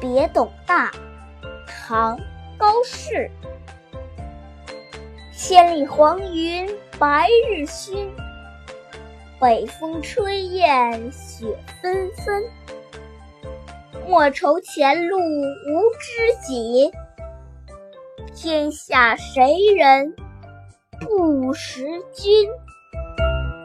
别董大唐高适。千里黄云白日曛北风吹雁雪纷纷。莫愁前路无知己天下谁人不识君？